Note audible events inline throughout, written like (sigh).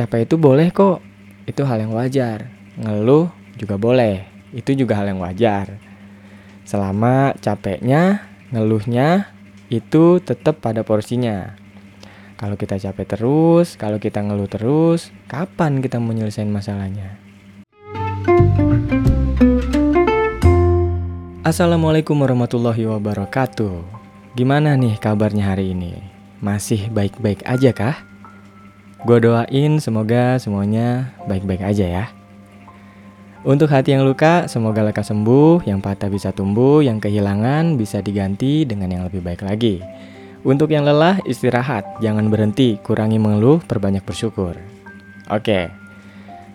capek itu boleh kok. Itu hal yang wajar. Ngeluh juga boleh. Itu juga hal yang wajar. Selama capeknya, ngeluhnya itu tetap pada porsinya. Kalau kita capek terus, kalau kita ngeluh terus, kapan kita mau nyelesain masalahnya? Assalamualaikum warahmatullahi wabarakatuh. Gimana nih kabarnya hari ini? Masih baik-baik aja kah? Gue doain semoga semuanya baik-baik aja ya. Untuk hati yang luka, semoga lekas sembuh, yang patah bisa tumbuh, yang kehilangan bisa diganti dengan yang lebih baik lagi. Untuk yang lelah, istirahat, jangan berhenti, kurangi mengeluh, perbanyak bersyukur. Oke,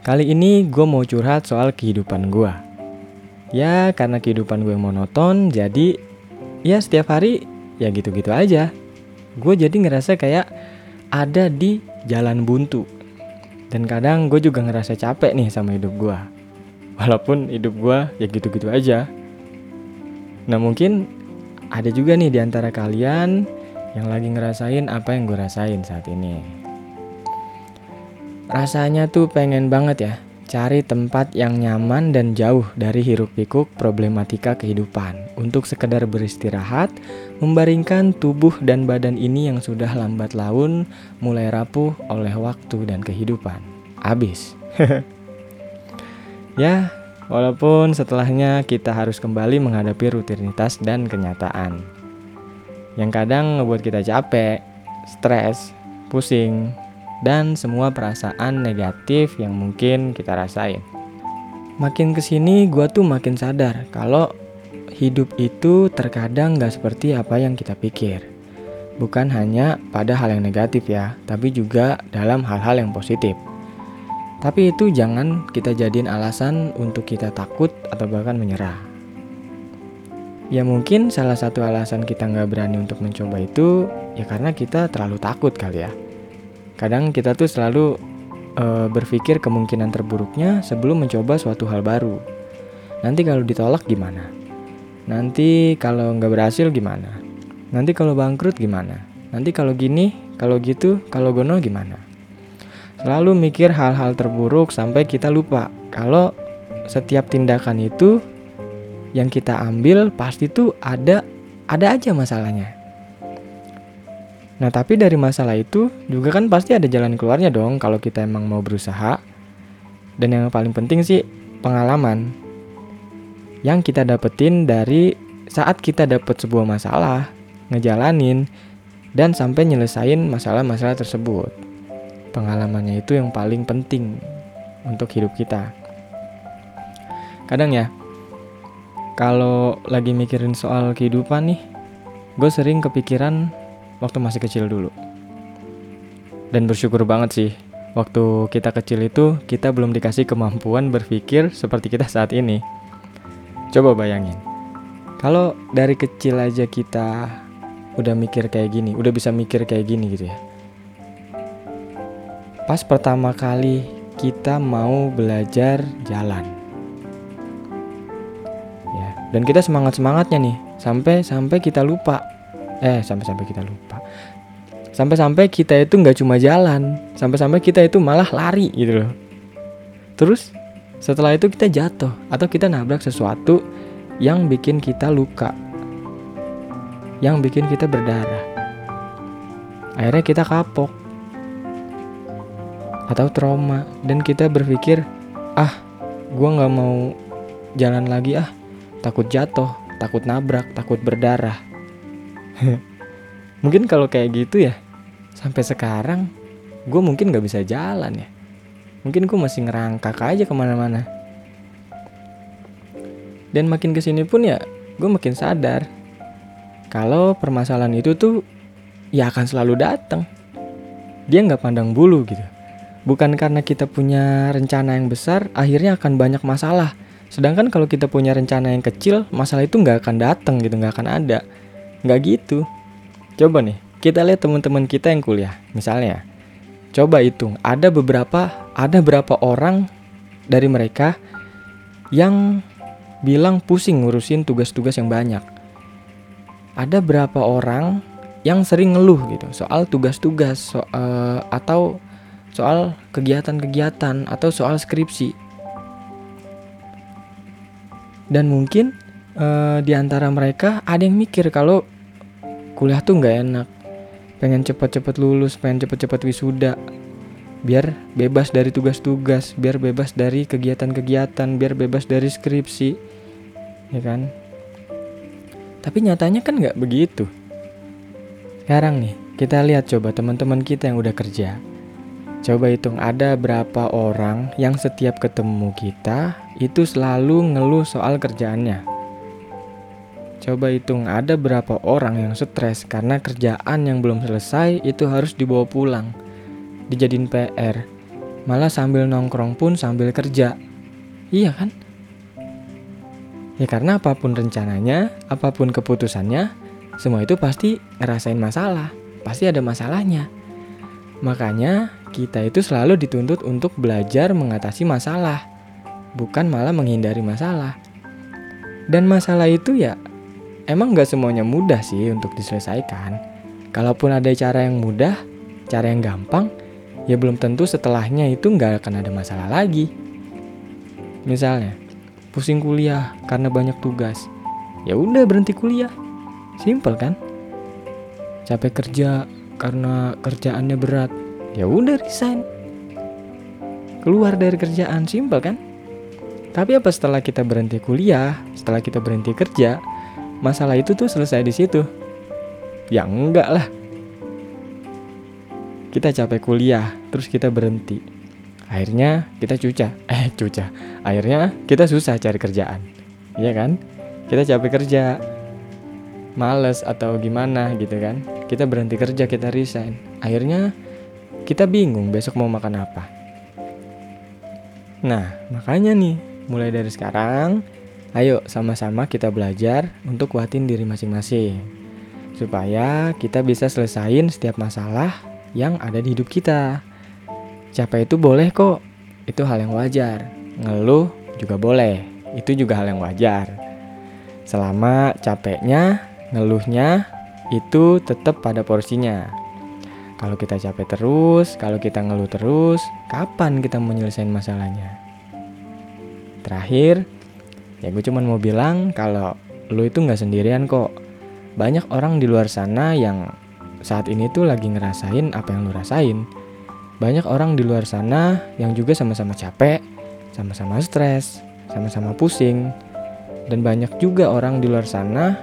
kali ini gue mau curhat soal kehidupan gue. Ya, karena kehidupan gue monoton, jadi ya setiap hari ya gitu-gitu aja. Gue jadi ngerasa kayak ada di jalan buntu. Dan kadang gue juga ngerasa capek nih sama hidup gue. Walaupun hidup gue ya gitu-gitu aja. Nah mungkin ada juga nih di antara kalian yang lagi ngerasain apa yang gue rasain saat ini. Rasanya tuh pengen banget ya cari tempat yang nyaman dan jauh dari hiruk pikuk problematika kehidupan untuk sekedar beristirahat, membaringkan tubuh dan badan ini yang sudah lambat laun mulai rapuh oleh waktu dan kehidupan. Abis. (laughs) ya, walaupun setelahnya kita harus kembali menghadapi rutinitas dan kenyataan yang kadang ngebuat kita capek, stres, pusing, dan semua perasaan negatif yang mungkin kita rasain. Makin ke sini gue tuh makin sadar kalau hidup itu terkadang gak seperti apa yang kita pikir. Bukan hanya pada hal yang negatif ya, tapi juga dalam hal-hal yang positif. Tapi itu jangan kita jadiin alasan untuk kita takut atau bahkan menyerah. Ya mungkin salah satu alasan kita nggak berani untuk mencoba itu ya karena kita terlalu takut kali ya. Kadang kita tuh selalu uh, berpikir kemungkinan terburuknya sebelum mencoba suatu hal baru. Nanti kalau ditolak gimana? Nanti kalau nggak berhasil gimana? Nanti kalau bangkrut gimana? Nanti kalau gini, kalau gitu, kalau gono gimana? Selalu mikir hal-hal terburuk sampai kita lupa kalau setiap tindakan itu yang kita ambil pasti tuh ada ada aja masalahnya. Nah, tapi dari masalah itu juga kan pasti ada jalan keluarnya dong kalau kita emang mau berusaha. Dan yang paling penting sih pengalaman yang kita dapetin dari saat kita dapet sebuah masalah, ngejalanin dan sampai nyelesain masalah-masalah tersebut. Pengalamannya itu yang paling penting untuk hidup kita. Kadang ya, kalau lagi mikirin soal kehidupan nih, gue sering kepikiran waktu masih kecil dulu. Dan bersyukur banget sih, waktu kita kecil itu kita belum dikasih kemampuan berpikir seperti kita saat ini. Coba bayangin, kalau dari kecil aja kita udah mikir kayak gini, udah bisa mikir kayak gini gitu ya. Pas pertama kali kita mau belajar jalan dan kita semangat semangatnya nih sampai sampai kita lupa eh sampai sampai kita lupa. Sampai sampai kita itu nggak cuma jalan sampai sampai kita itu malah lari gitu loh. Terus setelah itu kita jatuh atau kita nabrak sesuatu yang bikin kita luka yang bikin kita berdarah. Akhirnya kita kapok atau trauma dan kita berpikir ah gue nggak mau jalan lagi ah takut jatuh, takut nabrak, takut berdarah. (laughs) mungkin kalau kayak gitu ya, sampai sekarang gue mungkin gak bisa jalan ya. Mungkin gue masih ngerangkak aja ke mana-mana. Dan makin ke sini pun ya, gue makin sadar kalau permasalahan itu tuh ya akan selalu datang. Dia nggak pandang bulu gitu. Bukan karena kita punya rencana yang besar, akhirnya akan banyak masalah Sedangkan kalau kita punya rencana yang kecil, masalah itu nggak akan datang gitu, nggak akan ada. Nggak gitu. Coba nih, kita lihat teman-teman kita yang kuliah, misalnya. Coba hitung, ada beberapa, ada berapa orang dari mereka yang bilang pusing ngurusin tugas-tugas yang banyak. Ada berapa orang yang sering ngeluh gitu soal tugas-tugas so, uh, atau soal kegiatan-kegiatan atau soal skripsi. Dan mungkin uh, di antara mereka ada yang mikir kalau kuliah tuh nggak enak, pengen cepet-cepet lulus, pengen cepet-cepet wisuda, biar bebas dari tugas-tugas, biar bebas dari kegiatan-kegiatan, biar bebas dari skripsi, ya kan? Tapi nyatanya kan nggak begitu. Sekarang nih, kita lihat coba teman-teman kita yang udah kerja. Coba hitung ada berapa orang yang setiap ketemu kita itu selalu ngeluh soal kerjaannya. Coba hitung ada berapa orang yang stres karena kerjaan yang belum selesai itu harus dibawa pulang. Dijadiin PR. Malah sambil nongkrong pun sambil kerja. Iya kan? Ya karena apa pun rencananya, apa pun keputusannya, semua itu pasti ngerasain masalah, pasti ada masalahnya. Makanya kita itu selalu dituntut untuk belajar mengatasi masalah, bukan malah menghindari masalah. Dan masalah itu ya emang gak semuanya mudah sih untuk diselesaikan. Kalaupun ada cara yang mudah, cara yang gampang, ya belum tentu setelahnya itu nggak akan ada masalah lagi. Misalnya, pusing kuliah karena banyak tugas, ya udah berhenti kuliah Simple kan? Capek kerja karena kerjaannya berat. Ya udah resign. Keluar dari kerjaan simple kan? Tapi apa setelah kita berhenti kuliah, setelah kita berhenti kerja, masalah itu tuh selesai di situ? Ya enggak lah. Kita capek kuliah, terus kita berhenti. Akhirnya kita cuca, (laughs) eh cuca. Akhirnya kita susah cari kerjaan. Iya kan? Kita capek kerja, males atau gimana gitu kan kita berhenti kerja kita resign akhirnya kita bingung besok mau makan apa nah makanya nih mulai dari sekarang ayo sama-sama kita belajar untuk kuatin diri masing-masing. Supaya kita bisa selesain setiap masalah yang ada di hidup kita. Capek itu boleh kok. Itu hal yang wajar. Ngeluh juga boleh. Itu juga hal yang wajar. Selama capeknya ngeluhnya itu tetap pada porsinya. Kalau kita capek terus, kalau kita ngeluh terus, kapan kita mau nyelesain masalahnya? Terakhir, ya gue cuma mau bilang kalau lu itu nggak sendirian kok. Banyak orang di luar sana yang saat ini tuh lagi ngerasain apa yang lu rasain. Banyak orang di luar sana yang juga sama-sama capek, sama-sama stres, sama-sama pusing. Dan banyak juga orang di luar sana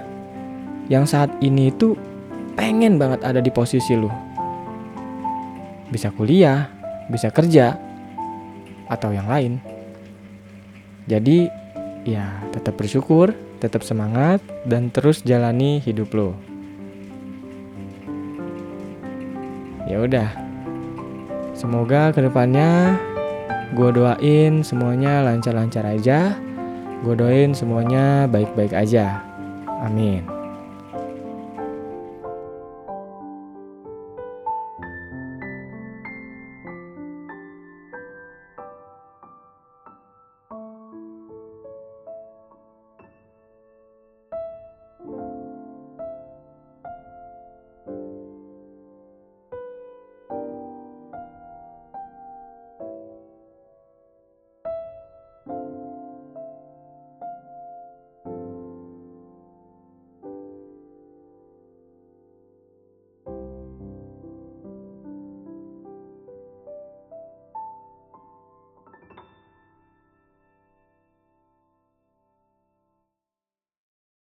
yang saat ini itu pengen banget ada di posisi lu. Bisa kuliah, bisa kerja, atau yang lain. Jadi, ya tetap bersyukur, tetap semangat, dan terus jalani hidup lo. Ya udah, semoga ke depannya gue doain semuanya lancar-lancar aja. Gue doain semuanya baik-baik aja. Amin.